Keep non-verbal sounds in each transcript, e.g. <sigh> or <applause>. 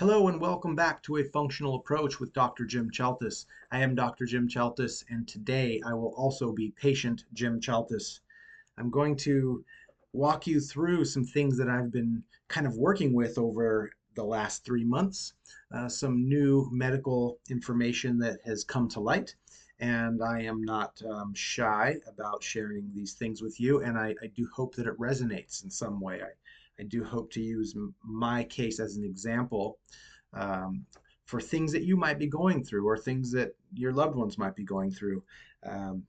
Hello and welcome back to a functional approach with Dr. Jim Chaltis. I am Dr. Jim Chaltis, and today I will also be patient Jim Chaltis. I'm going to walk you through some things that I've been kind of working with over the last three months, uh, some new medical information that has come to light, and I am not um, shy about sharing these things with you, and I, I, do hope that it resonates in some way. I, I do hope to use my case as an example um, for things that you might be going through or things that your loved ones might be going through. Um,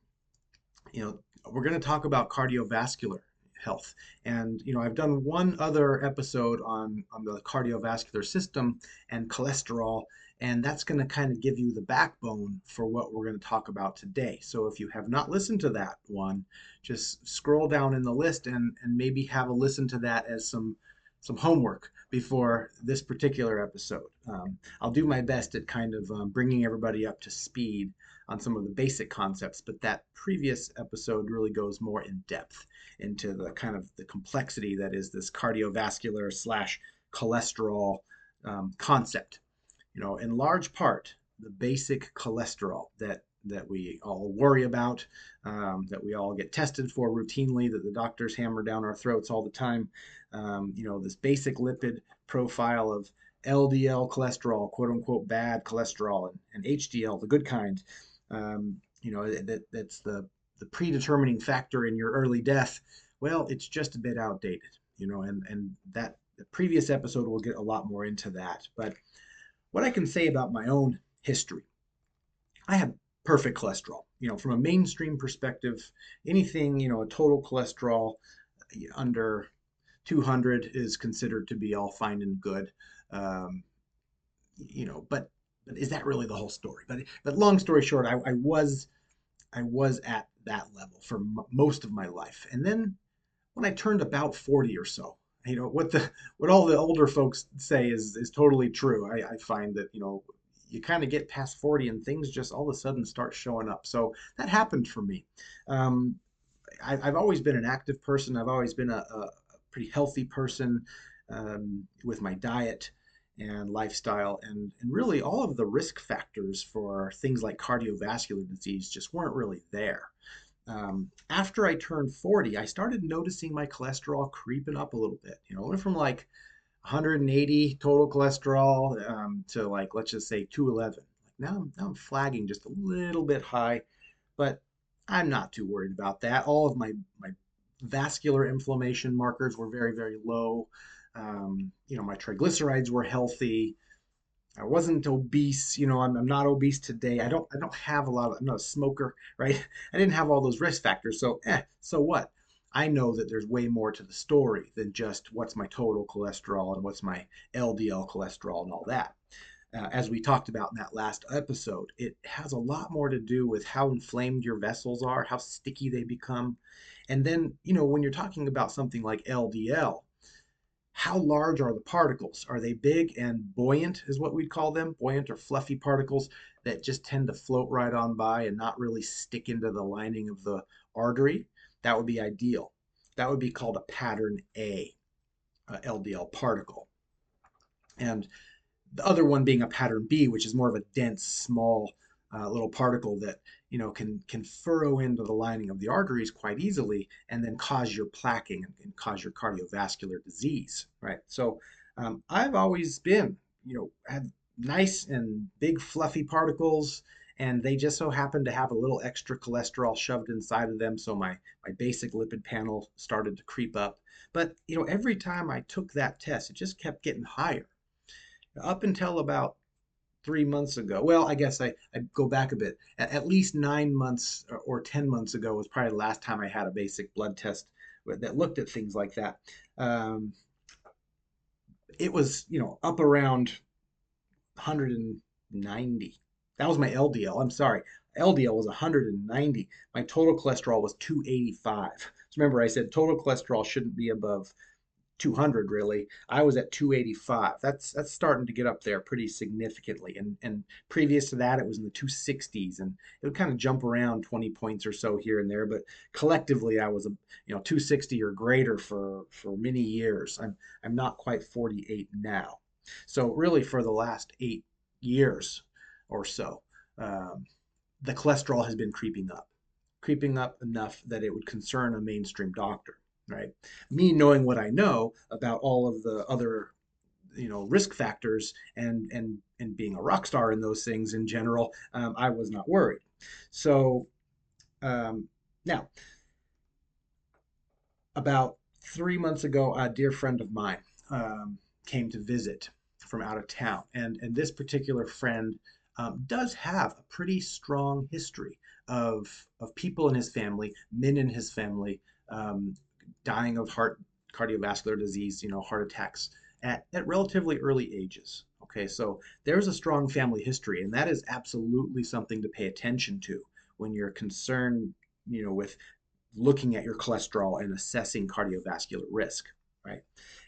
you know, we're going to talk about cardiovascular health. And you know, I've done one other episode on on the cardiovascular system and cholesterol and that's going to kind of give you the backbone for what we're going to talk about today. So if you have not listened to that one, just scroll down in the list and, and maybe have a listen to that as some some homework before this particular episode. Um, I'll do my best at kind of um, bringing everybody up to speed on some of the basic concepts, but that previous episode really goes more in depth into the kind of the complexity that is this cardiovascular slash cholesterol um, concept you know, in large part, the basic cholesterol that that we all worry about, um, that we all get tested for routinely, that the doctors hammer down our throats all the time. Um, you know, this basic lipid profile of LDL cholesterol, quote unquote bad cholesterol, and, and HDL, the good kind. Um, you know, that, that's the, the predetermining factor in your early death. Well, it's just a bit outdated, you know, and, and that the previous episode will get a lot more into that. But what I can say about my own history, I have perfect cholesterol. You know, from a mainstream perspective, anything, you know, a total cholesterol under 200 is considered to be all fine and good. Um, you know, but, but is that really the whole story? But but long story short, I, I was I was at that level for m- most of my life, and then when I turned about 40 or so, you know what the what all the older folks say is is totally true. I, I find that you know you kind of get past 40 and things just all of a sudden start showing up. So that happened for me. Um, I, have always been an active person. I've always been a, a pretty healthy person um, with my diet and lifestyle, and and really all of the risk factors for things like cardiovascular disease just weren't really there um, after I turned 40, I started noticing my cholesterol creeping up a little bit. You know, went from like 180 total cholesterol um, to like let's just say 211. Like now, I'm, now I'm flagging just a little bit high, but I'm not too worried about that. All of my my vascular inflammation markers were very very low. Um, you know, my triglycerides were healthy. I wasn't obese, you know, I'm, I'm not obese today. I don't I don't have a lot of I'm not a smoker, <laughs> right? I didn't have all those risk factors. So eh, so what? I know that there's way more to the story than just what's my total cholesterol and what's my LDL cholesterol and all that. Uh, as we talked about in that last episode, it has a lot more to do with how inflamed your vessels are, how sticky they become. And then, you know, when you're talking about something like LDL, how large are the particles? Are they big and buoyant, is what we'd call them? Buoyant or fluffy particles that just tend to float right on by and not really stick into the lining of the artery? That would be ideal. That would be called a pattern A, a LDL particle. And the other one being a pattern B, which is more of a dense, small uh, little particle that you know can can furrow into the lining of the arteries quite easily and then cause your plaquing and, and cause your cardiovascular disease right? So um, i've always been you know had nice and big fluffy particles and they just so happen to have a little extra cholesterol shoved inside of them so my my basic lipid panel started to creep up. But you know every time i took that test it just kept getting higher. Up until about three months ago. Well, I guess I, I go back a bit. At, at least nine months or, or, 10 months ago was probably the last time I had a basic blood test that looked at things like that. Um, it was, you know, up around 190. That was my LDL. I'm sorry. LDL was 190. My total cholesterol was 285. So remember, I said total cholesterol shouldn't be above 200 really. I was at 285. That's that's starting to get up there pretty significantly. And and previous to that, it was in the 260s, and it would kind of jump around 20 points or so here and there. But collectively, I was a you know 260 or greater for for many years. I'm I'm not quite 48 now. So, really, for the last eight years or so, um, the cholesterol has been creeping up, creeping up enough that it would concern a mainstream doctor, right? Me knowing what I know about all of the other you know risk factors and and and being a rock star in those things in general um, i was not worried so um, now about three months ago a dear friend of mine um, came to visit from out of town and and this particular friend um, does have a pretty strong history of of people in his family men in his family um, dying of heart cardiovascular disease you know heart attacks at, at relatively early ages. Okay, so there's a strong family history, and that is absolutely something to pay attention to when you're concerned, you know, with looking at your cholesterol and assessing cardiovascular risk, right?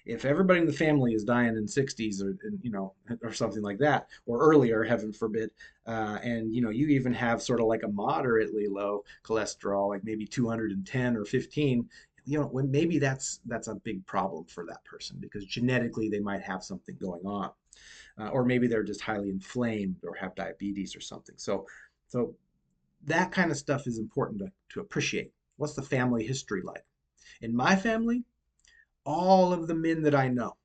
If everybody in the family is dying in 60s or you know <laughs> or something like that, or earlier, heaven forbid, uh, and you know you even have sort of like a moderately low cholesterol, like maybe 210 or 15, you know maybe that's that's a big problem for that person because genetically they might have something going on uh, or maybe they're just highly inflamed or have diabetes or something. So so that kind of stuff is important to, to appreciate. What's the family history like? In my family all of the men that i know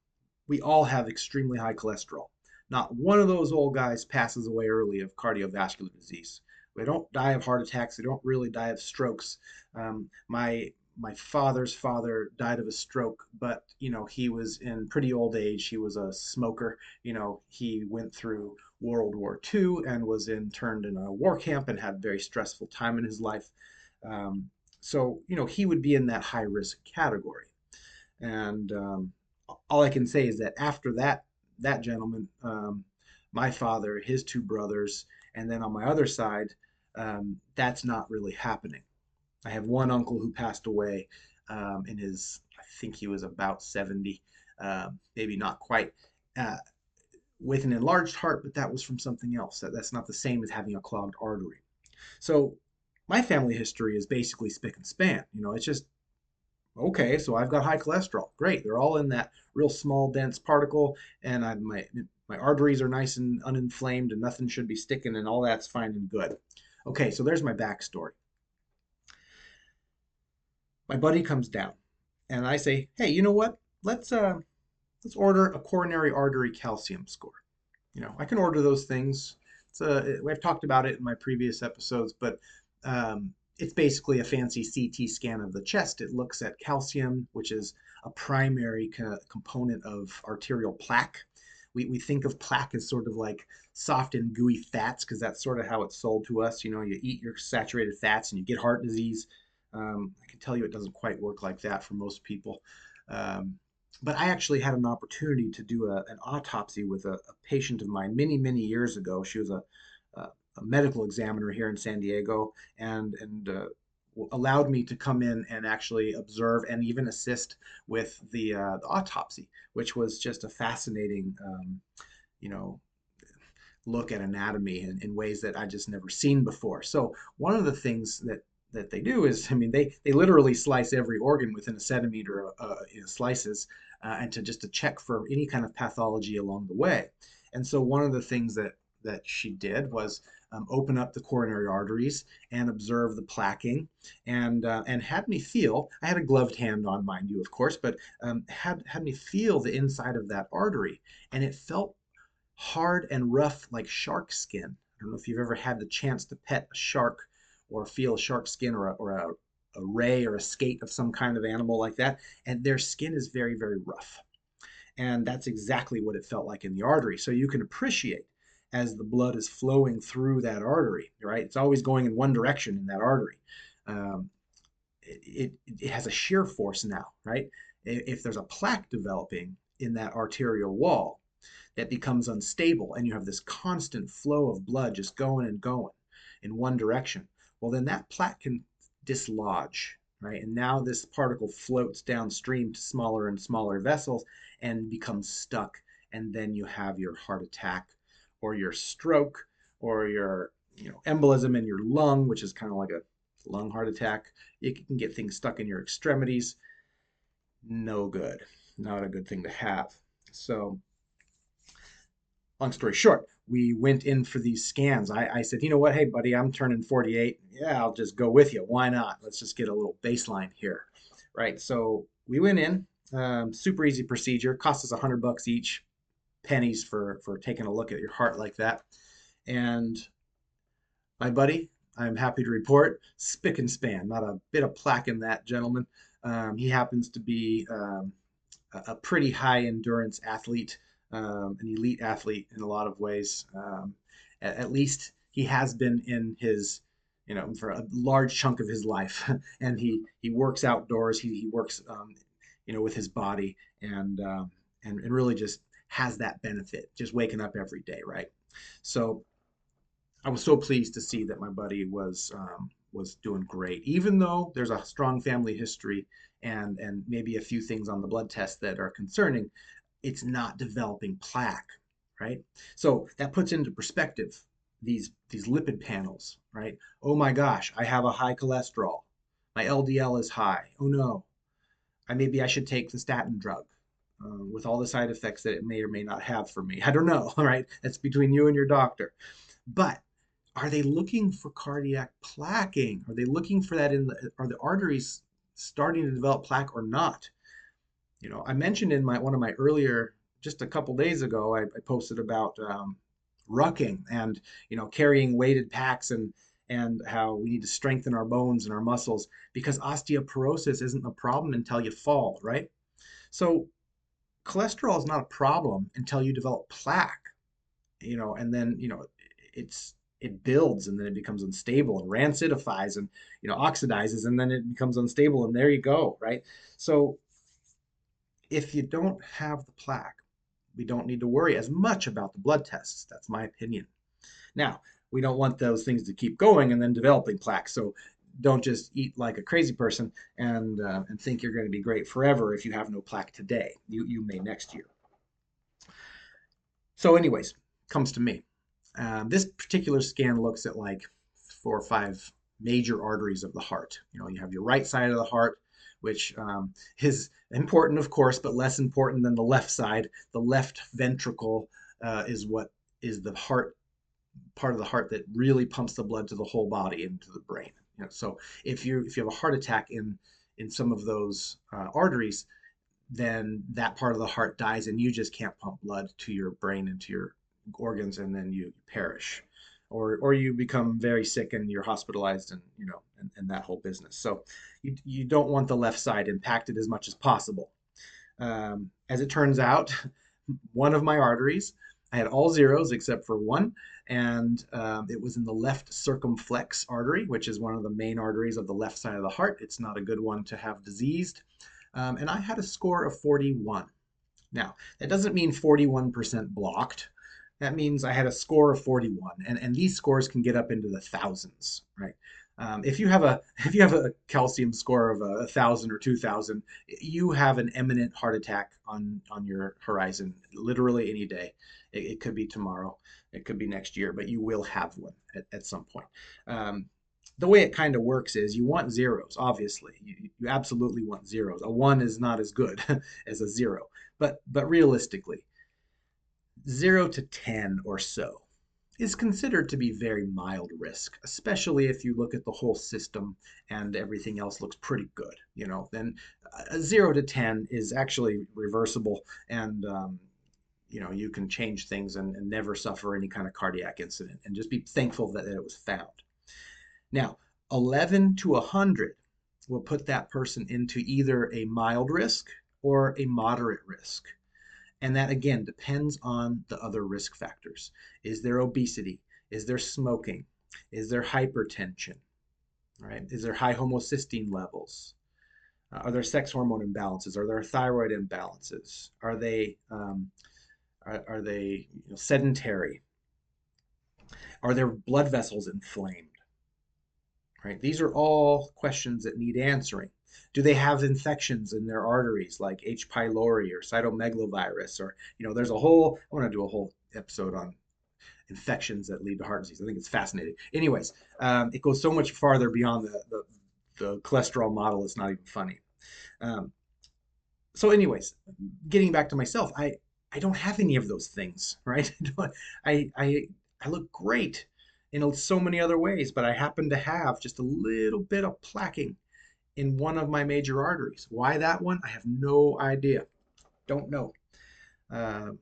we all have extremely high cholesterol. Not one of those old guys passes away early of cardiovascular disease. They don't die of heart attacks. They don't really die of strokes. Um, my my father's father died of a stroke, but you know he was in pretty old age. He was a smoker. You know he went through World War II and was interned in a war camp and had a very stressful time in his life. Um, so you know he would be in that high risk category. And um, all I can say is that after that that gentleman, um, my father, his two brothers, and then on my other side, um, that's not really happening. I have one uncle who passed away um, in his, I think he was about 70, uh, maybe not quite, uh, with an enlarged heart, but that was from something else. That, that's not the same as having a clogged artery. So my family history is basically spick and span. You know, it's just, okay, so I've got high cholesterol. Great. They're all in that real small, dense particle, and I, my, my arteries are nice and uninflamed, and nothing should be sticking, and all that's fine and good. Okay, so there's my backstory my buddy comes down and I say, hey, you know what? Let's uh, let's order a coronary artery calcium score. You know, I can order those things. It's a, I've talked about it in my previous episodes, but um, it's basically a fancy CT scan of the chest. It looks at calcium, which is a primary co- component of arterial plaque. We, we think of plaque as sort of like soft and gooey fats because that's sort of how it's sold to us. You know, you eat your saturated fats and you get heart disease. Um, I can tell you it doesn't quite work like that for most people. Um, but I actually had an opportunity to do a, an autopsy with a, a, patient of mine many, many years ago. She was a, a, medical examiner here in San Diego and, and uh, allowed me to come in and actually observe and even assist with the, uh, the autopsy, which was just a fascinating, um, you know, look at anatomy in, in ways that I just never seen before. So one of the things that that they do is, I mean, they they literally slice every organ within a centimeter uh, slices, uh, and to just to check for any kind of pathology along the way. And so one of the things that that she did was um, open up the coronary arteries and observe the plaquing, and uh, and had me feel. I had a gloved hand on, mind you, of course, but um, had had me feel the inside of that artery, and it felt hard and rough like shark skin. I don't know if you've ever had the chance to pet a shark or feel shark skin or a, or a, a ray or a skate of some kind of animal like that. And their skin is very, very rough. And that's exactly what it felt like in the artery. So you can appreciate as the blood is flowing through that artery, right? It's always going in one direction in that artery. Um, it, it, it has a shear force now, right? If there's a plaque developing in that arterial wall, that becomes unstable and you have this constant flow of blood just going and going in one direction well, then that plaque can dislodge, right? And now this particle floats downstream to smaller and smaller vessels and becomes stuck. And then you have your heart attack or your stroke or your you know embolism in your lung, which is kind of like a lung heart attack. You can get things stuck in your extremities. No good. Not a good thing to have. So long story short, we went in for these scans. I, I said, you know what? Hey, buddy, I'm turning 48. Yeah, I'll just go with you. Why not? Let's just get a little baseline here. Right. So we went in, um, super easy procedure, cost us a hundred bucks each, pennies for, for taking a look at your heart like that. And my buddy, I'm happy to report, spick and span, not a bit of plaque in that gentleman. Um, he happens to be um, a, a pretty high endurance athlete um, an elite athlete in a lot of ways. Um, at, at, least he has been in his, you know, for a large chunk of his life, <laughs> and he he works outdoors. He he works, um, you know, with his body, and um, and and really just has that benefit, just waking up every day, right? So I was so pleased to see that my buddy was um, was doing great, even though there's a strong family history and and maybe a few things on the blood test that are concerning it's not developing plaque, right? So that puts into perspective these these lipid panels, right? Oh my gosh, I have a high cholesterol. My LDL is high. Oh no, I maybe I should take the statin drug uh, with all the side effects that it may or may not have for me. I don't know, <laughs> right? That's between you and your doctor. But are they looking for cardiac plaquing? Are they looking for that in the are the arteries starting to develop plaque or not? You know, I mentioned in my one of my earlier, just a couple days ago, I, I posted about um, rucking and you know carrying weighted packs and and how we need to strengthen our bones and our muscles because osteoporosis isn't a problem until you fall, right? So cholesterol is not a problem until you develop plaque, you know, and then you know it's it builds and then it becomes unstable and rancidifies and you know oxidizes and then it becomes unstable and there you go, right? So if you don't have the plaque, we don't need to worry as much about the blood tests. That's my opinion. Now, we don't want those things to keep going and then developing plaque. So don't just eat like a crazy person and uh, and think you're going to be great forever if you have no plaque today. You you may next year. So, anyways, comes to me. Um, this particular scan looks at like four or five major arteries of the heart. You know, you have your right side of the heart, which um, is important, of course, but less important than the left side. The left ventricle uh, is what is the heart part of the heart that really pumps the blood to the whole body into the brain. You know, so if you if you have a heart attack in in some of those uh, arteries, then that part of the heart dies and you just can't pump blood to your brain and to your organs and then you perish or or you become very sick and you're hospitalized and you know and, and that whole business. So you, you don't want the left side impacted as much as possible. Um, as it turns out <laughs> one of my arteries i had all zeros except for one and um, it was in the left circumflex artery which is one of the main arteries of the left side of the heart. It's not a good one to have diseased. Um, and i had a score of 41 now that doesn't mean 41% blocked that means I had a score of 41, and, and these scores can get up into the thousands, right? Um, if you have a <laughs> if you have a calcium score of a, a thousand or two thousand, you have an imminent heart attack on on your horizon, literally any day. It, it, could be tomorrow, it could be next year, but you will have one at, at some point. Um, the way it kind of works is you want zeros, obviously. You, you absolutely want zeros. A one is not as good <laughs> as a zero, but but realistically, 0 to 10 or so is considered to be very mild risk, especially if you look at the whole system and everything else looks pretty good. You know, then a 0 to 10 is actually reversible and um, you know you can change things and, and, never suffer any kind of cardiac incident and just be thankful that, that it was found. Now, 11 to 100 will put that person into either a mild risk or a moderate risk. And that again depends on the other risk factors. Is there obesity? Is there smoking? Is there hypertension? Right? Is there high homocysteine levels? Uh, are there sex hormone imbalances? Are there thyroid imbalances? Are they um, are, are, they you know, sedentary? Are their blood vessels inflamed? Right? These are all questions that need answering. Do they have infections in their arteries like H. pylori or cytomegalovirus? Or, you know, there's a whole, I want to do a whole episode on infections that lead to heart disease. I think it's fascinating. Anyways, um, it goes so much farther beyond the, the, the cholesterol model, it's not even funny. Um, so, anyways, getting back to myself, I, I don't have any of those things, <laughs> right? I, I, I look great in so many other ways, but I happen to have just a little bit of plaquing in one of my major arteries. Why that one? I have no idea. Don't know. Uh,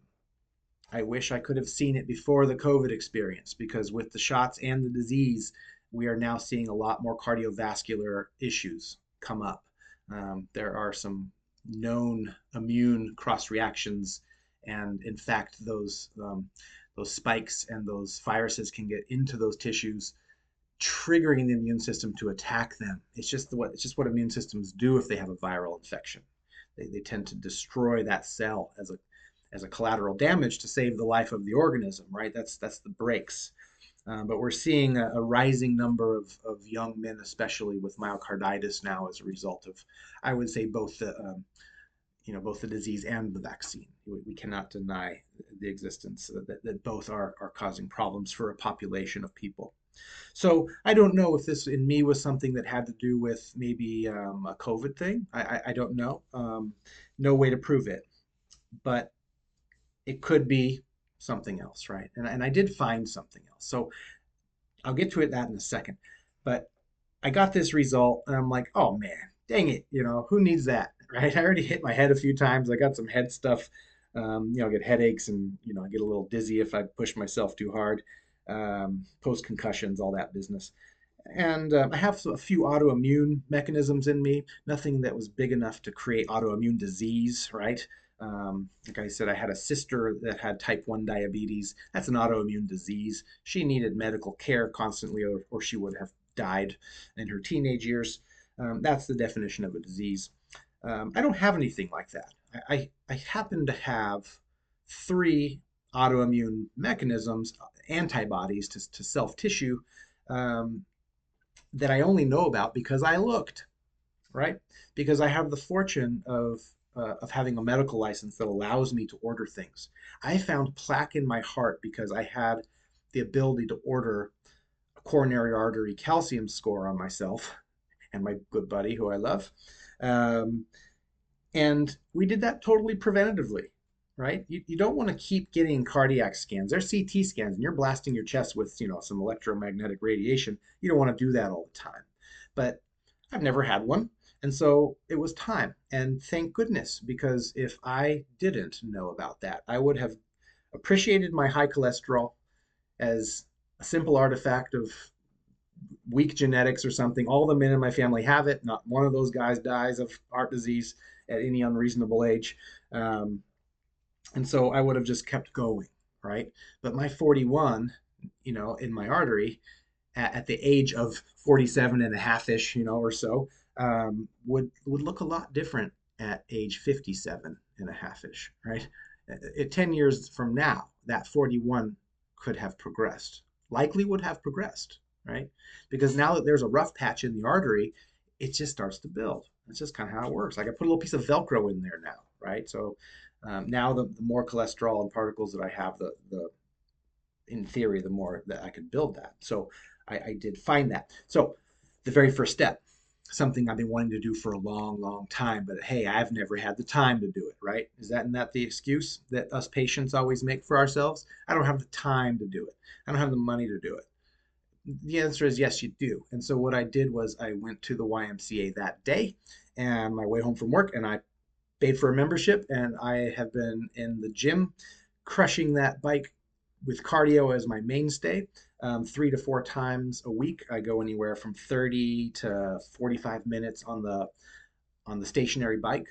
I wish I could have seen it before the COVID experience because with the shots and the disease, we are now seeing a lot more cardiovascular issues come up. Um, there are some known immune cross reactions, and in fact, those um, those spikes and those viruses can get into those tissues, triggering the immune system to attack them. It's just what it's just what immune systems do if they have a viral infection. They, they tend to destroy that cell as a as a collateral damage to save the life of the organism, right? That's that's the brakes. Um, but we're seeing a, a, rising number of, of young men, especially with myocarditis now as a result of, I would say, both the, um, you know, both the disease and the vaccine. We, we cannot deny the existence that, that both are, are causing problems for a population of people. So I don't know if this in me was something that had to do with maybe um, a COVID thing. I, I, I don't know. Um, no way to prove it. But it could be something else, right? And, and I did find something else. So I'll get to it that in a second. But I got this result and I'm like, oh man, dang it, you know, who needs that, <laughs> right? I already hit my head a few times. I got some head stuff. Um, you know, I get headaches and, you know, I get a little dizzy if I push myself too hard, um, post concussions, all that business. And um, I have a few autoimmune mechanisms in me, nothing that was big enough to create autoimmune disease, right? Um, like I said, I had a sister that had type 1 diabetes. That's an autoimmune disease. She needed medical care constantly, or, or she would have died in her teenage years. Um, that's the definition of a disease. Um, I don't have anything like that. I, I, I happen to have three autoimmune mechanisms, antibodies to, to self tissue, um, that I only know about because I looked, right? Because I have the fortune of uh, of having a medical license that allows me to order things. I found plaque in my heart because I had the ability to order a coronary artery calcium score on myself <laughs> and my good buddy who I love. Um, and we did that totally preventatively, right? You, you don't want to keep getting cardiac scans. They're CT scans, and you're blasting your chest with, you know, some electromagnetic radiation. You don't want to do that all the time. But I've never had one. And so it was time. And thank goodness, because if I didn't know about that, I would have appreciated my high cholesterol as a simple artifact of weak genetics or something. All the men in my family have it. Not one of those guys dies of heart disease at any unreasonable age. Um, and so I would have just kept going, right? But my 41, you know, in my artery at, at the age of 47 and a half ish, you know, or so, um, would would look a lot different at age 57 and a half ish, right? At 10 years from now, that 41 could have progressed, likely would have progressed, right? Because now that there's a rough patch in the artery, it just starts to build. That's just kind of how it works. Like I put a little piece of Velcro in there now, right? So um, now the, the more cholesterol and particles that I have, the the in theory, the more that I could build that. So I, I did find that. So the very first step, something I've been wanting to do for a long, long time, but hey, I've never had the time to do it, right? Is that not the excuse that us patients always make for ourselves? I don't have the time to do it. I don't have the money to do it. The answer is yes, you do. And so what I did was I went to the YMCA that day and my way home from work and I paid for a membership and I have been in the gym crushing that bike with cardio as my mainstay um, three to four times a week. I go anywhere from 30 to 45 minutes on the on the stationary bike,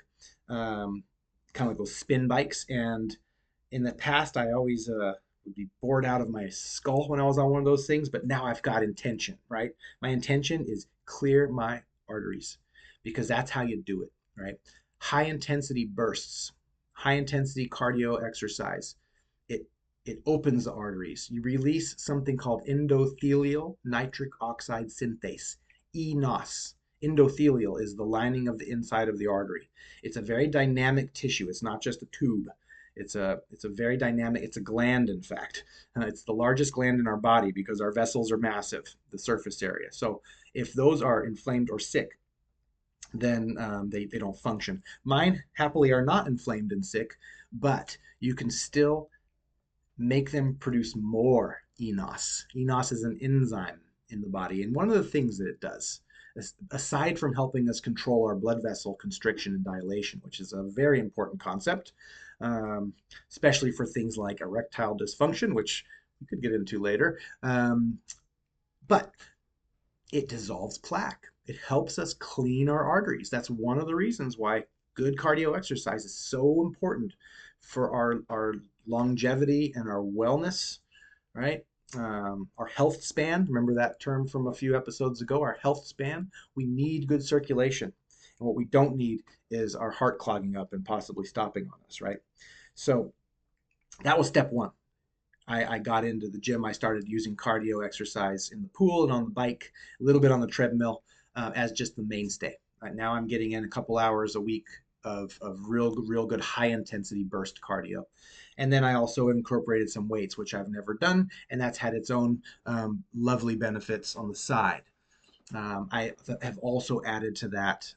um, kind of like those spin bikes. And in the past, I always uh, would be bored out of my skull when I was on one of those things. But now I've got intention, right? My intention is clear my arteries because that's how you do it, right? High intensity bursts, high intensity cardio exercise it it opens the arteries. You release something called endothelial nitric oxide synthase, eNOS. Endothelial is the lining of the inside of the artery. It's a very dynamic tissue. It's not just a tube. It's a it's a very dynamic. It's a gland, in fact. Uh, it's the largest gland in our body because our vessels are massive, the surface area. So if those are inflamed or sick, then um, they, they don't function. Mine happily are not inflamed and sick, but you can still make them produce more enos. Enos is an enzyme in the body, and one of the things that it does, aside from helping us control our blood vessel constriction and dilation, which is a very important concept, um, especially for things like erectile dysfunction, which we could get into later. Um, but it dissolves plaque. It helps us clean our arteries. That's one of the reasons why good cardio exercise is so important for our, our longevity and our wellness, right? Um, our health span. Remember that term from a few episodes ago? Our health span. We need good circulation. And what we don't need is our heart clogging up and possibly stopping on us, right? So that was step one. I, I, got into the gym. I started using cardio exercise in the pool and on the bike, a little bit on the treadmill uh, as just the mainstay. Right now, I'm getting in a couple hours a week of, of real, real good high intensity burst cardio. And then I also incorporated some weights, which I've never done, and that's had its own um, lovely benefits on the side. Um, I have also added to that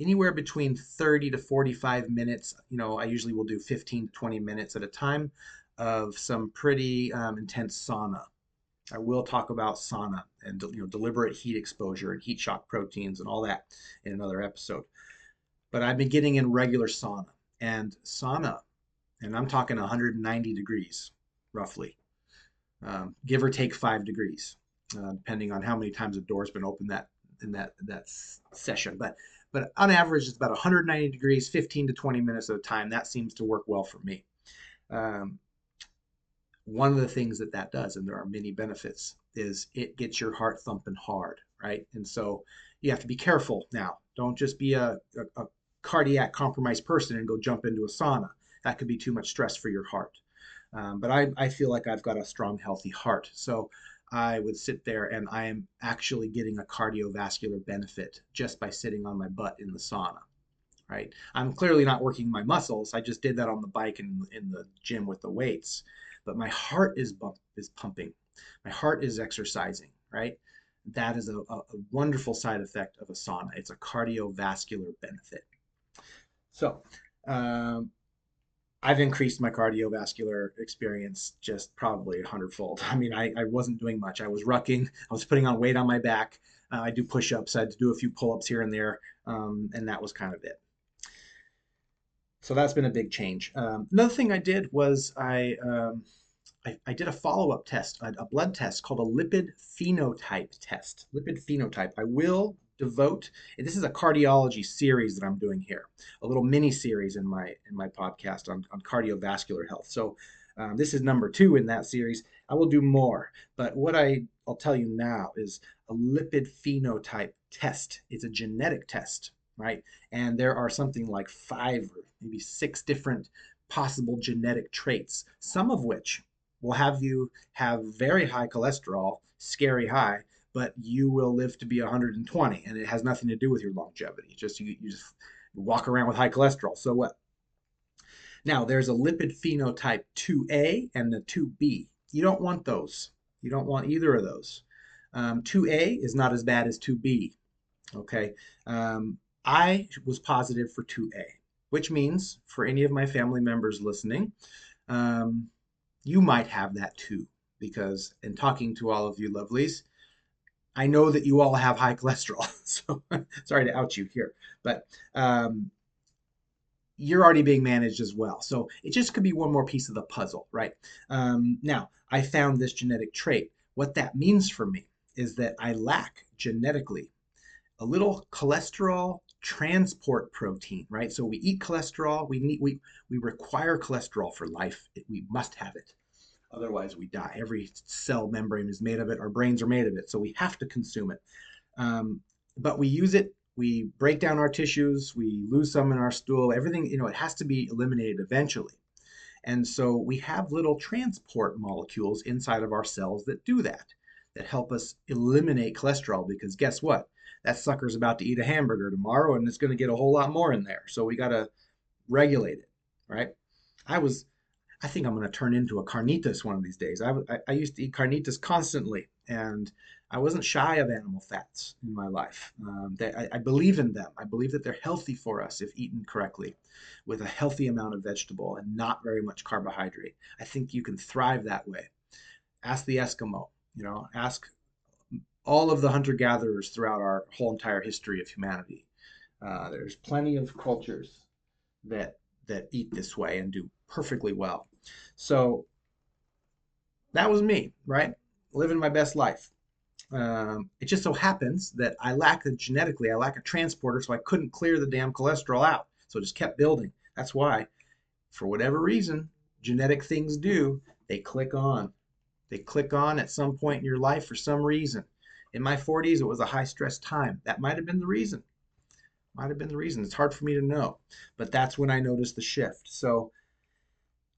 anywhere between 30 to 45 minutes. You know, I usually will do 15 to 20 minutes at a time of some pretty um, intense sauna. I will talk about sauna and you know deliberate heat exposure and heat shock proteins and all that in another episode. But I've been getting in regular sauna and sauna, and I'm talking 190 degrees roughly, um, give or take five degrees, uh, depending on how many times the door's been open that in that that session. But but on average, it's about 190 degrees, 15 to 20 minutes at a time. That seems to work well for me. Um, one of the things that that does, and there are many benefits, is it gets your heart thumping hard, right? And so you have to be careful now. Don't just be a, a, a cardiac compromised person and go jump into a sauna. That could be too much stress for your heart. Um, but I, I feel like I've got a strong, healthy heart. So I would sit there and I am actually getting a cardiovascular benefit just by sitting on my butt in the sauna. Right. I'm clearly not working my muscles. I just did that on the bike and in the gym with the weights but my heart is bump, is pumping. My heart is exercising, right? That is a, a, wonderful side effect of a sauna. It's a cardiovascular benefit. So, um, I've increased my cardiovascular experience just probably a hundredfold. <laughs> I mean, I, I wasn't doing much. I was rucking, I was putting on weight on my back. Uh, I do push ups, I had to do a few pull ups here and there, um, and that was kind of it. So that's been a big change. Um, another thing I did was I, um, I, I, did a follow-up test, a, a, blood test called a lipid phenotype test. Lipid phenotype. I will devote. This is a cardiology series that I'm doing here, a little mini series in my in my podcast on, on cardiovascular health. So um, this is number two in that series. I will do more, but what I I'll tell you now is a lipid phenotype test. It's a genetic test right? And there are something like five or maybe six different possible genetic traits, some of which will have you have very high cholesterol, scary high, but you will live to be 120 and it has nothing to do with your longevity. Just you, you just walk around with high cholesterol. So what? Now, there's a lipid phenotype 2A and the 2B. You don't want those. You don't want either of those. Um, 2A is not as bad as 2B. Okay. Um, I was positive for 2A, which means for any of my family members listening, um, you might have that too. Because in talking to all of you lovelies, I know that you all have high <laughs> cholesterol. So <laughs> sorry to out you here, but um, you're already being managed as well. So it just could be one more piece of the puzzle, right? Um, now, I found this genetic trait. What that means for me is that I lack genetically a little cholesterol transport protein, right? So we eat cholesterol. We need we we require cholesterol for life. We must have it. Otherwise, we die. Every cell membrane is made of it. Our brains are made of it. So we have to consume it. Um, but we use it. We break down our tissues. We lose some in our stool. Everything, you know, it has to be eliminated eventually. And so we have little transport molecules inside of our cells that do that, that help us eliminate cholesterol. Because guess what? That sucker's about to eat a hamburger tomorrow and it's going to get a whole lot more in there. So we got to regulate it, right? I was, I think I'm going to turn into a carnitas one of these days. I, I, I used to eat carnitas constantly and I wasn't shy of animal fats in my life. Um, they, I, I, believe in them. I believe that they're healthy for us if eaten correctly, with a healthy amount of vegetable and not very much carbohydrate. I think you can thrive that way. Ask the Eskimo. You know, ask all of the hunter gatherers throughout our whole entire history of humanity. Uh, there's plenty of cultures that that eat this way and do perfectly well. So that was me, right? Living my best life. Um, it just so happens that I lack a genetically, I lack a transporter, so I couldn't clear the damn cholesterol out. So it just kept building. That's why, for whatever reason, genetic things do, they click on. They click on at some point in your life for some reason. In my 40s, it was a high stress time. That might have been the reason. Might have been the reason. It's hard for me to know, but that's when I noticed the shift. So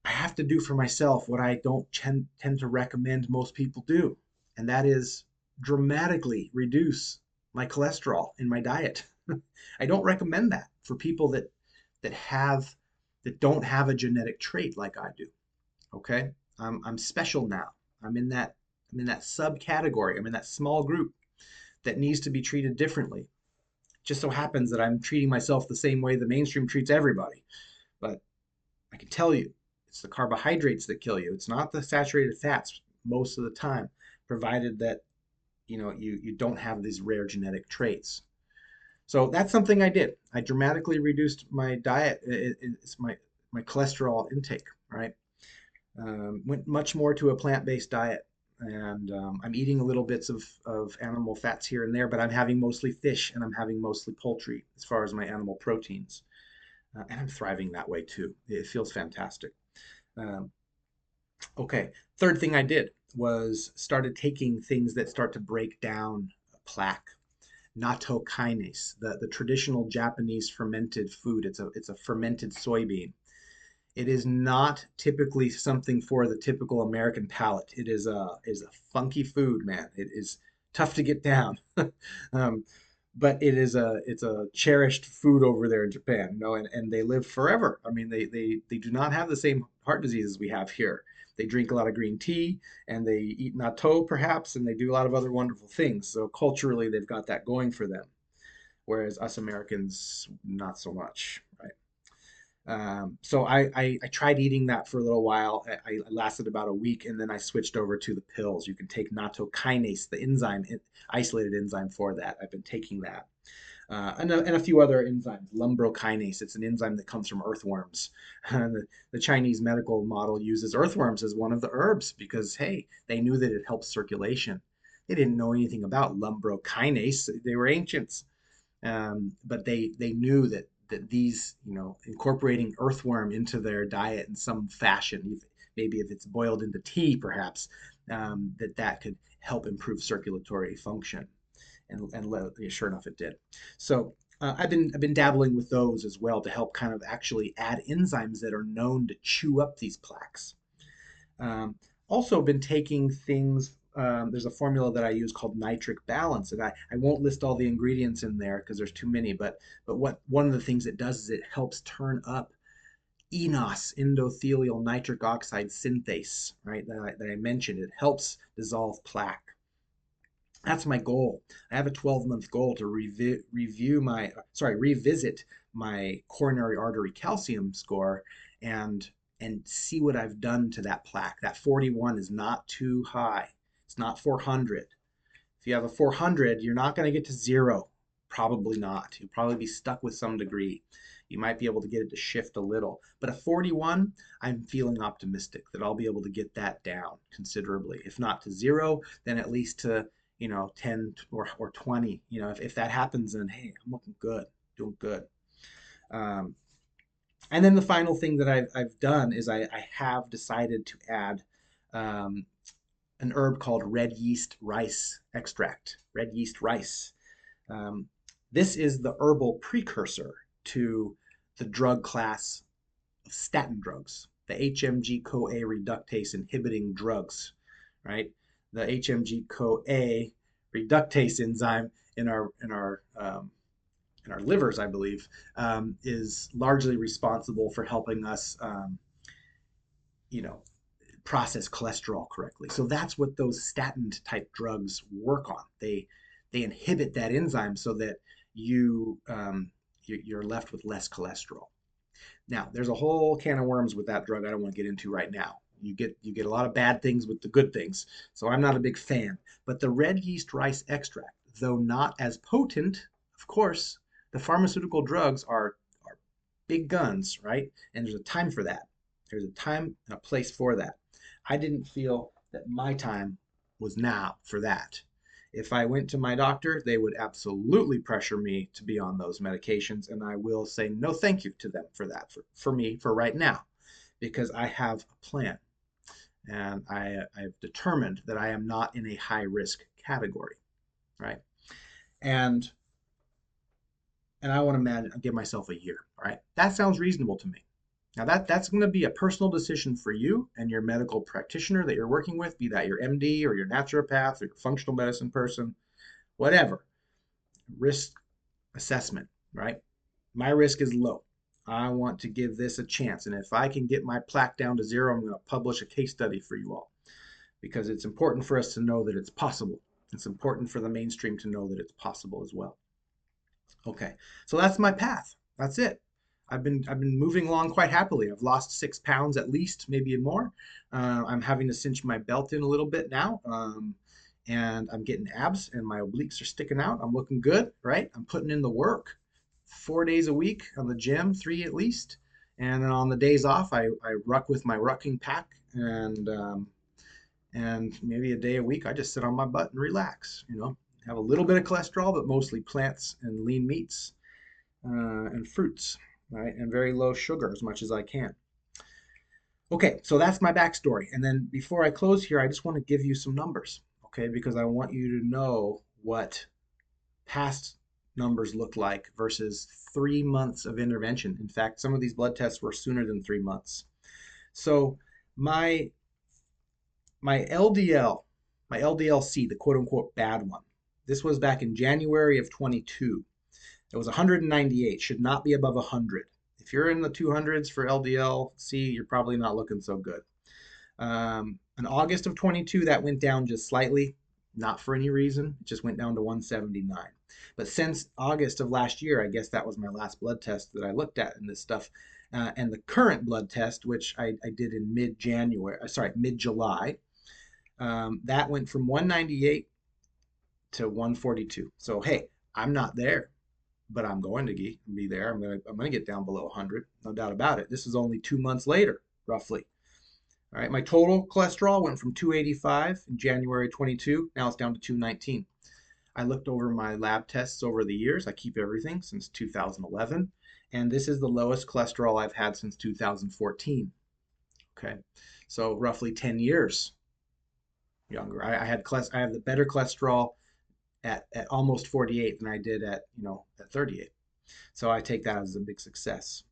I have to do for myself what I don't tend, tend to recommend most people do, and that is dramatically reduce my cholesterol in my diet. <laughs> I don't recommend that for people that that have that don't have a genetic trait like I do. Okay? I'm I'm special now. I'm in that I'm in that subcategory. I'm in that small group that needs to be treated differently just so happens that I'm treating myself the same way the mainstream treats everybody. But I can tell you, it's the carbohydrates that kill you. It's not the saturated fats most of the time, provided that you know you, you don't have these rare genetic traits. So that's something I did. I dramatically reduced my diet. it's my my cholesterol intake, right? Um, went much more to a plant-based diet and um, I'm eating a little bits of, of animal fats here and there, but I'm having mostly fish and I'm having mostly poultry as far as my animal proteins. Uh, and I'm thriving that way too. It feels fantastic. Um, okay, third thing I did was started taking things that start to break down plaque. Natto kinase, the, the traditional Japanese fermented food. It's a, it's a fermented soybean. It is not typically something for the typical American palate. It is a is a funky food, man. It is tough to get down, <laughs> um, but it is a it's a cherished food over there in Japan. You know, and, and they live forever. I mean, they they they do not have the same heart diseases we have here. They drink a lot of green tea and they eat natto perhaps, and they do a lot of other wonderful things. So culturally, they've got that going for them, whereas us Americans not so much. Um, so I, I, I, tried eating that for a little while. I, I, lasted about a week, and then I switched over to the pills. You can take nattokinase, the enzyme, isolated enzyme for that. I've been taking that. Uh, and, a, and, a, few other enzymes. Lumbrokinase, it's an enzyme that comes from earthworms. <laughs> the, the, Chinese medical model uses earthworms as one of the herbs because, hey, they knew that it helps circulation. They didn't know anything about lumbrokinase. They were ancients. Um, but they, they knew that that these, you know, incorporating earthworm into their diet in some fashion, maybe if it's boiled into tea, perhaps, um, that that could help improve circulatory function. And, and sure enough, it did. So uh, I've been I've been dabbling with those as well to help kind of actually add enzymes that are known to chew up these plaques. Um, also been taking things um, there's a formula that I use called nitric balance, and I, I won't list all the ingredients in there because there's too many. But but what one of the things it does is it helps turn up eNOS, endothelial nitric oxide synthase, right? That I, that I mentioned. It helps dissolve plaque. That's my goal. I have a 12 month goal to revi- review my, sorry, revisit my coronary artery calcium score and and see what I've done to that plaque. That 41 is not too high. It's not 400. If you have a 400, you're not going to get to zero. Probably not. You'll probably be stuck with some degree. You might be able to get it to shift a little. But a 41, I'm feeling optimistic that I'll be able to get that down considerably. If not to zero, then at least to, you know, 10 or, or 20. You know, if, if that happens, then hey, I'm looking good, doing good. Um, and then the final thing that I've, I've done is I, I have decided to add um, an herb called red yeast rice extract, red yeast rice. Um, this is the herbal precursor to the drug class of statin drugs, the HMG CoA reductase inhibiting drugs, right? The HMG CoA reductase enzyme in our in our um, in our livers, I believe, um, is largely responsible for helping us, um, you know, process cholesterol correctly. So that's what those statin type drugs work on. They they inhibit that enzyme so that you um, you're left with less cholesterol. Now, there's a whole can of worms with that drug I don't want to get into right now. You get you get a lot of bad things with the good things. So I'm not a big fan. But the red yeast rice extract, though not as potent, of course, the pharmaceutical drugs are are big guns, right? And there's a time for that. There's a time and a place for that. I didn't feel that my time was now for that. If I went to my doctor, they would absolutely pressure me to be on those medications, and I will say no thank you to them for that, for, for me, for right now, because I have a plan. And I, I've determined that I am not in a high risk category, right? And and I want to give myself a year, right? That sounds reasonable to me. Now that that's going to be a personal decision for you and your medical practitioner that you're working with, be that your MD or your naturopath or your functional medicine person, whatever. Risk assessment, right? My risk is low. I want to give this a chance. And if I can get my plaque down to zero, I'm going to publish a case study for you all because it's important for us to know that it's possible. It's important for the mainstream to know that it's possible as well. Okay, so that's my path. That's it. I've been I've been moving along quite happily. I've lost six pounds at least, maybe more. Uh, I'm having to cinch my belt in a little bit now, um, and I'm getting abs, and my obliques are sticking out. I'm looking good, right? I'm putting in the work, four days a week on the gym, three at least, and then on the days off, I, I ruck with my rucking pack, and um, and maybe a day a week, I just sit on my butt and relax. You know, have a little bit of cholesterol, but mostly plants and lean meats uh, and fruits right? And very low sugar as much as I can. Okay, so that's my backstory. And then before I close here, I just want to give you some numbers, okay? Because I want you to know what past numbers look like versus three months of intervention. In fact, some of these blood tests were sooner than three months. So my my LDL, my LDLC, the quote unquote bad one, this was back in January of 22. It was 198, should not be above 100. If you're in the 200s for LDL-C, you're probably not looking so good. Um, in August of 22, that went down just slightly, not for any reason. It just went down to 179. But since August of last year, I guess that was my last blood test that I looked at in this stuff. Uh, and the current blood test, which I, I did in mid-January, uh, sorry, mid-July, um, that went from 198 to 142. So hey, I'm not there but I'm going to be there. I'm going to I'm going to get down below 100, no doubt about it. This is only two months later, roughly. All right, my total cholesterol went from 285 in January 22. Now it's down to 219. I looked over my lab tests over the years. I keep everything since 2011, and this is the lowest cholesterol I've had since 2014. Okay, so roughly 10 years younger. I, I had I have the better cholesterol at, at almost 48 than I did at, you know, at 38. So I take that as a big success.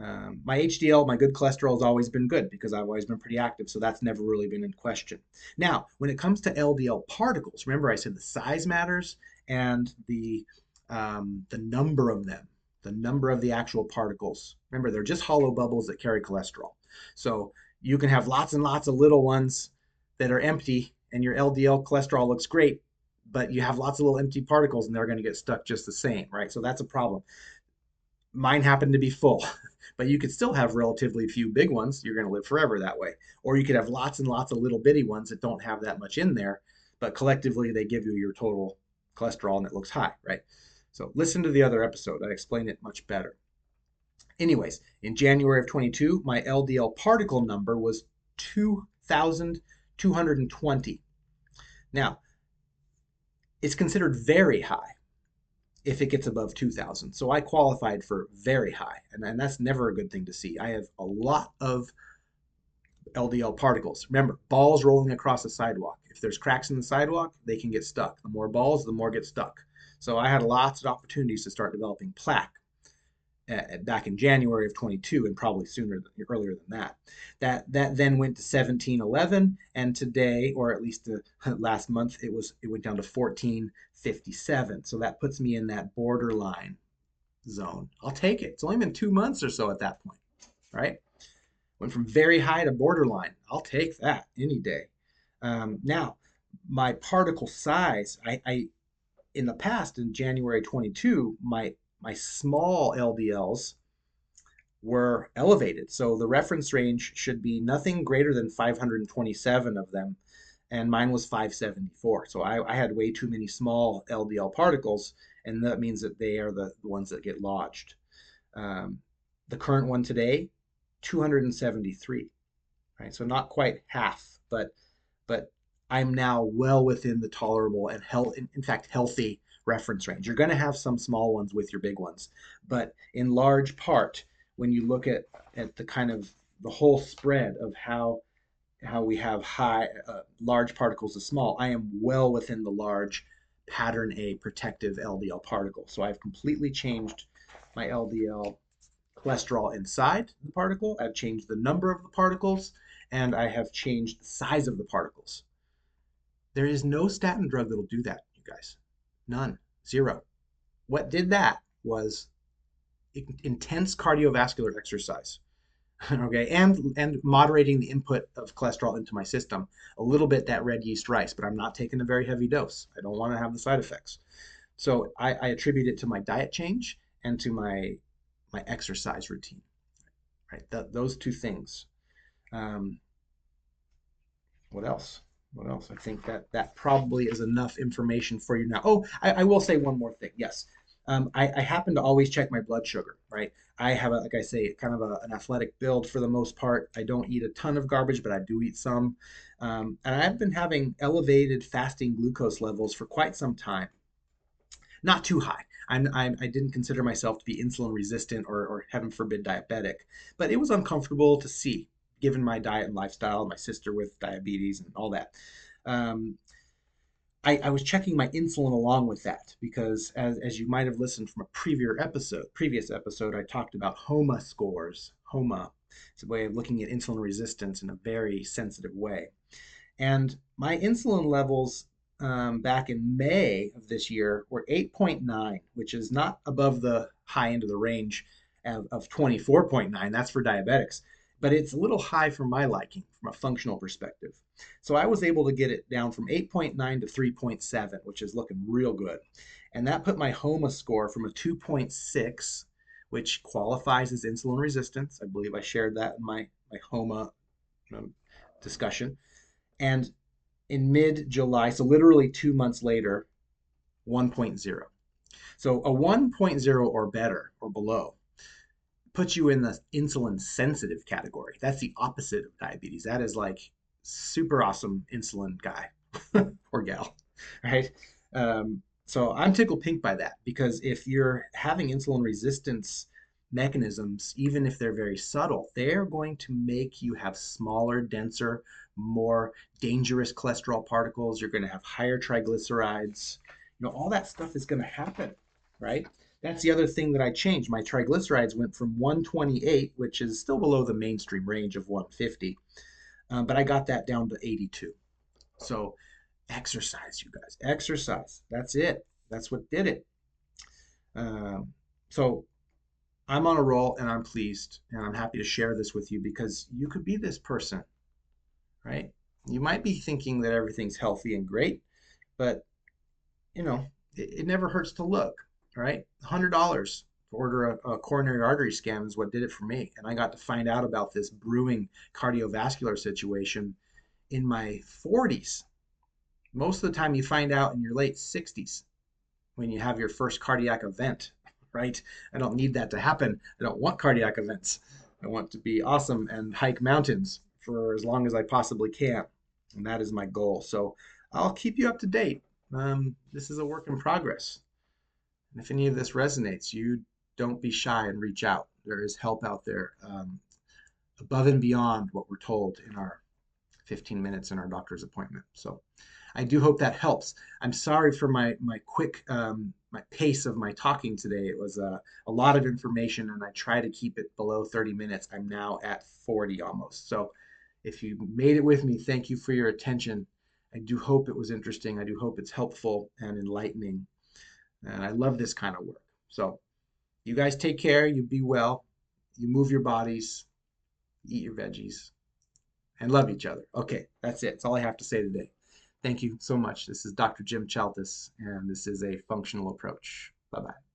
Um, my HDL, my good cholesterol has always been good because I've always been pretty active, so that's never really been in question. Now, when it comes to LDL particles, remember I said the size matters and the um, the number of them, the number of the actual particles. Remember, they're just hollow bubbles that carry cholesterol. So you can have lots and lots of little ones that are empty, and your LDL cholesterol looks great, but you have lots of little empty particles and they're going to get stuck just the same, right? So that's a problem. Mine happened to be full, <laughs> but you could still have relatively few big ones. You're going to live forever that way. Or you could have lots and lots of little bitty ones that don't have that much in there, but collectively they give you your total cholesterol and it looks high, right? So listen to the other episode. I explain it much better. Anyways, in January of 22, my LDL particle number was 2,220. Now, it's considered very high if it gets above 2000 so i qualified for very high and, and that's never a good thing to see. I have a lot of ldl particles. Remember balls rolling across the sidewalk. If there's cracks in the sidewalk they can get stuck. The more balls the more get stuck. So i had lots of opportunities to start developing plaque back in January of 22 and probably sooner than, earlier than that. That that then went to 1711 and today or at least uh, <laughs> last month it was it went down to 1457. So that puts me in that borderline zone. I'll take it. It's only been 2 months or so at that point, right? Went from very high to borderline. I'll take that any day. Um, now, my particle size, I, I in the past in January 22, my my small LDLs were elevated. So the reference range should be nothing greater than 527 of them, and mine was 574. So I, I had way too many small LDL particles, and that means that they are the, ones that get lodged. Um, the current one today, 273. Right, so not quite half, but but I'm now well within the tolerable and health, in fact, healthy reference range. You're going to have some small ones with your big ones, but in large part, when you look at, at the kind of the whole spread of how how we have high uh, large particles to small, I am well within the large pattern A protective LDL particle. So I've completely changed my LDL cholesterol inside the particle. I've changed the number of the particles, and I have changed the size of the particles. There is no statin drug that'll do that, you guys. None. Zero. What did that was intense cardiovascular exercise. <laughs> okay, and and moderating the input of cholesterol into my system. A little bit that red yeast rice, but I'm not taking a very heavy dose. I don't want to have the side effects. So I, I attribute it to my diet change and to my my exercise routine. Right, Th- those two things. Um, what else? What else? I think that that probably is enough information for you now. Oh, I, I will say one more thing. Yes, um, I, I, happen to always check my blood sugar. Right, I have a like I say, kind of a, an athletic build for the most part. I don't eat a ton of garbage, but I do eat some, um, and I've been having elevated fasting glucose levels for quite some time. Not too high. I'm, I'm, I did not consider myself to be insulin resistant or, or heaven forbid diabetic, but it was uncomfortable to see given my diet and lifestyle, my sister with diabetes and all that. Um, I, I, was checking my insulin along with that because, as, as you might have listened from a previous episode, previous episode, I talked about HOMA scores. HOMA, it's a way of looking at insulin resistance in a very sensitive way. And my insulin levels um, back in May of this year were 8.9, which is not above the high end of the range of, of 24.9. That's for diabetics but it's a little high for my liking from a functional perspective. So I was able to get it down from 8.9 to 3.7, which is looking real good. And that put my HOMA score from a 2.6, which qualifies as insulin resistance. I believe I shared that in my, my HOMA discussion. And in mid July, so literally two months later, 1.0. So a 1.0 or better or below puts you in the insulin sensitive category. That's the opposite of diabetes. That is like super awesome insulin guy <laughs> or gal, right? Um, so I'm tickled pink by that because if you're having insulin resistance mechanisms, even if they're very subtle, they're going to make you have smaller, denser, more dangerous cholesterol particles. You're going to have higher triglycerides. You know, all that stuff is going to happen, right? That's the other thing that I changed. My triglycerides went from 128, which is still below the mainstream range of 150, um, but I got that down to 82. So exercise, you guys, exercise. That's it. That's what did it. Um, so I'm on a roll and I'm pleased and I'm happy to share this with you because you could be this person, right? You might be thinking that everything's healthy and great, but you know, it, it never hurts to look right? $100 to order a, a, coronary artery scan is what did it for me. And I got to find out about this brewing cardiovascular situation in my 40s. Most of the time, you find out in your late 60s when you have your first cardiac event, right? I don't need that to happen. I don't want cardiac events. I want to be awesome and hike mountains for as long as I possibly can. And that is my goal. So I'll keep you up to date. Um, this is a work in progress. And if any of this resonates, you don't be shy and reach out. There is help out there um, above and beyond what we're told in our 15 minutes in our doctor's appointment. So I do hope that helps. I'm sorry for my my quick um, my pace of my talking today. It was uh, a lot of information, and I try to keep it below 30 minutes. I'm now at 40 almost. So if you made it with me, thank you for your attention. I do hope it was interesting. I do hope it's helpful and enlightening. And I love this kind of work. So you guys take care. You be well. You move your bodies. eat your veggies, and love each other. Okay, that's it. That's all I have to say today. Thank you so much. This is Dr. Jim Chaltis, and this is a functional approach. Bye bye.